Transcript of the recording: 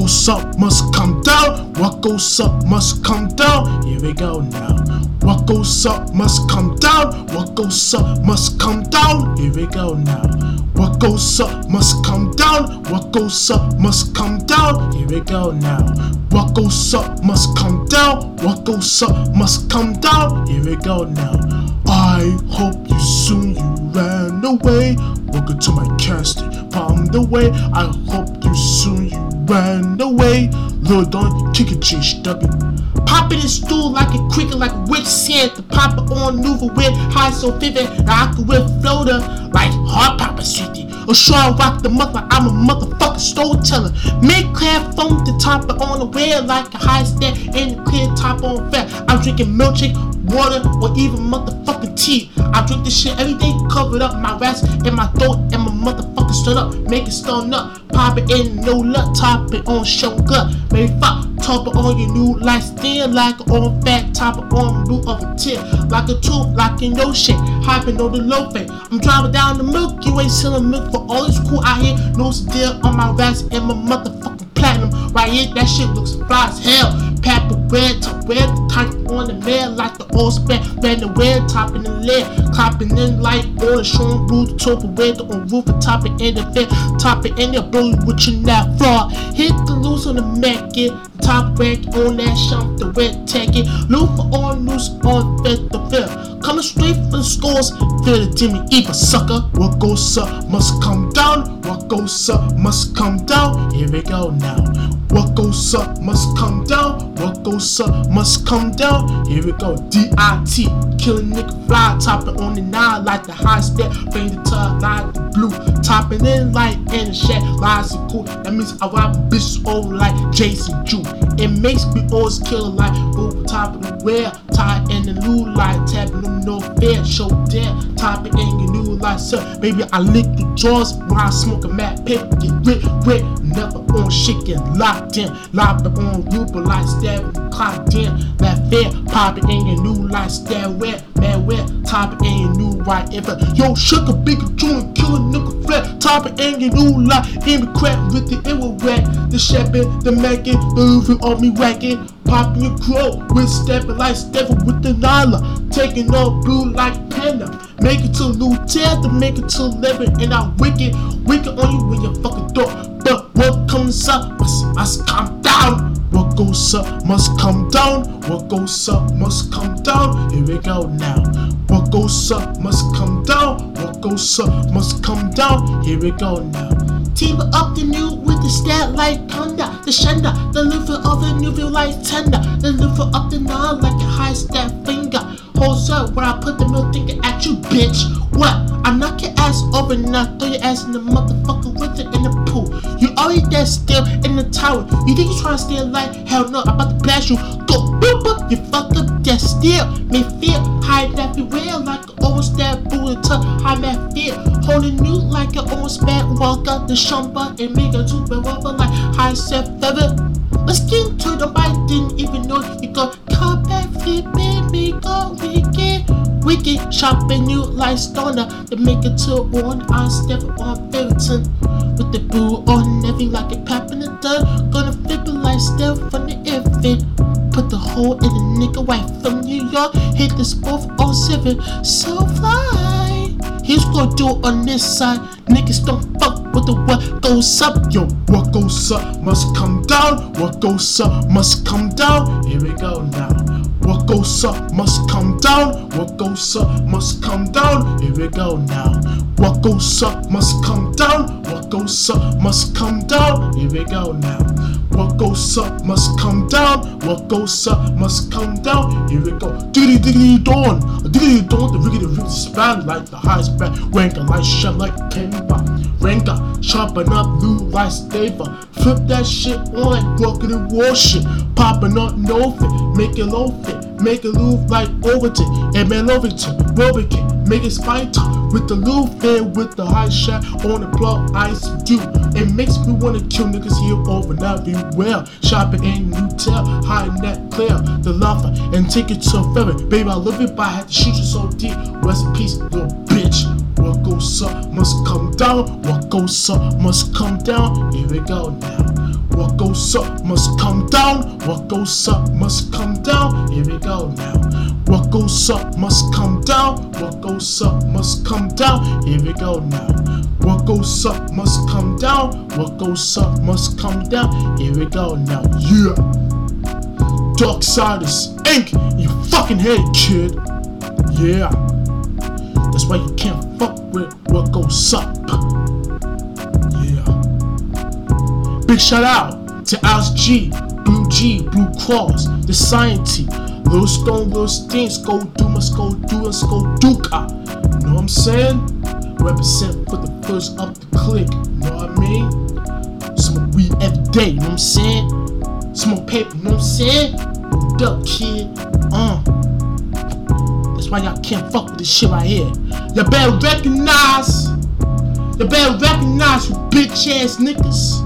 goes up must come down. What goes up must come down. Here we go now. What goes up must come down. What goes up must come down. Here we go now. What goes up must come down. What goes up must come down. Here we go now. What goes up must come down. What goes up must come down. Here we go now. I hope you soon you ran away. Welcome to my casting. Palm the way. I hope you soon you ran away. Don, kick it, GW. Pop in the stool like a cricket, like a witch sand. The pop it on Nuva with high so vivid. I can whip floater like hard papa sweetie. Or sure I rock the mother, I'm a motherfucking storyteller. Make clear phone to top it on the way like a high stand and a clear top on fat. I'm drinking milkshake, water, or even motherfucking tea. I drink this shit every day, covered up my rats and my throat and my motherfucking stood up. Make it stone up, pop it in, no luck, top it on show gut. Maybe fuck, top it on your new lifestyle like on fat, top it on blue of a tip. Like a tube, like in no shit, hopping on the low fat. I'm driving down the milk, you ain't selling milk for all this cool out here. No deal on my rats and my motherfucking platinum. Right here, that shit looks fly as hell. Pepper red, top red, tight on the mail like the old span. Ran the red, top in the lid, clapping in like oil, showing blue, the top of red on roof, and top it in the fit, top it in the blue with you net floor. Hit the loose on the Mac, get top rank on that shop, the red tag it. Look for all news on fifth the fifth. Coming straight for the scores, feel the Jimmy Eva sucker. What goes up must come down. What goes up must come down. Here we go now. What goes up must come down. What goes up must come down. Here we go. D.I.T. Killing nigga fly, topping on the nine like the high step. Bring the tug like the blue. Topping in like the shed. Lies and cool. That means I rob bitches over like Jason Jew. It makes me always kill like over top of the wear. Tie in the new light, tapping no fair. Show down, top it in your new light, sir. Baby, I lick the jaws while I smoke a mad paper. Get wet, wet, never on shit, get locked in. Locked on Ruber like stabbing, clocked in. That fair, it in your new stand wet, man, wet. Top it in your new right ever. Yo, sugar, big joint, kill a nigga flat. Top it in your new light, in the crack with the it will wet. The shepping, the macking, moving on me whacking. Popping your crow with stepping like Stephen with the Nyla. Taking up blue like Panda. Make it to new tail to make it to 11. And I wicked, wicked on you when you fucking door. But what comes up must come down. What goes up must come down. What goes up must come down. Here we go now. What goes up must come down. What goes up must come down. Here we go now. Team up the new with the stat like thunder, the shender, the liver of the new feel like tender, the liver up the nine like a high stat finger. Hold up when I put the middle finger at you, bitch. What? I'm not your over and I throw your ass in the motherfucker with it in the pool. You already dead still in the tower. You think you trying to stay alive? Hell no, I'm about to blast you. Go boop boop, you fuck up dead still. Me feel high that be real like an old stab booty tuck. High man feel holding you like an old spat. Walk out the shumper and make a bad wobble like high set feather. Let's get into the bite, didn't even know you got come back, wicked. Shopping you like stoner. To make it to one, I step on Everton. With the boo on every like a pap in the dirt. Gonna flip it like Steph from the infant. Put the hole in the nigga right from New York. Hit this both on seven. So fly. He's gonna do it on this side. Niggas don't fuck with the what goes up. Yo, what goes up must come down. What goes up must come down. Here we go now. What goes up must come down. What goes up must come down. Here we go now. What goes up must come down. What goes up must come down. Here we go now. What goes up must come down. What goes up must come down. Here we go. Diggity diggity dawn. Diggity dawn. The riggedy riggedy span like the high span. Ranka like shut like Kemba. Ranka sharpen up blue like staver. Flip that shit on like broken and war shit. Popping up no fit. Make it low fit. Make it move like Overton. And man Lovington. Robican. Make it spine top with the little fan with the high shot on the block ice do. It makes me wanna kill niggas here over now beware. Shopping in Nutella, high net clear, the lava, and take it to ferry. Baby, I love it, but I had to shoot you so deep. Rest in peace, little bitch. What goes up must come down. What goes up must come down. Here we go now. What goes up must come down. What goes up must come down. Here we go now. What goes up must come down. Goes up must come down. Here we go now. What goes up must come down. What goes up must come down. Here we go now. Yeah. Dark side Siders Inc. You fucking head, kid. Yeah. That's why you can't fuck with what goes up. Yeah. Big shout out to Alice G, Blue G, Blue Cross, the Scientist, Lil Stone, Lil Stinks, go do, must go do, let's go duka. Know what I'm saying? Represent for the first up the click, know what I mean? Smoke weed every day, you know what I'm saying? Smoke paper, know what I'm saying? Up, kid? Uh. That's why y'all can't fuck with this shit right here. Y'all better recognize. Y'all better recognize you bitch ass niggas.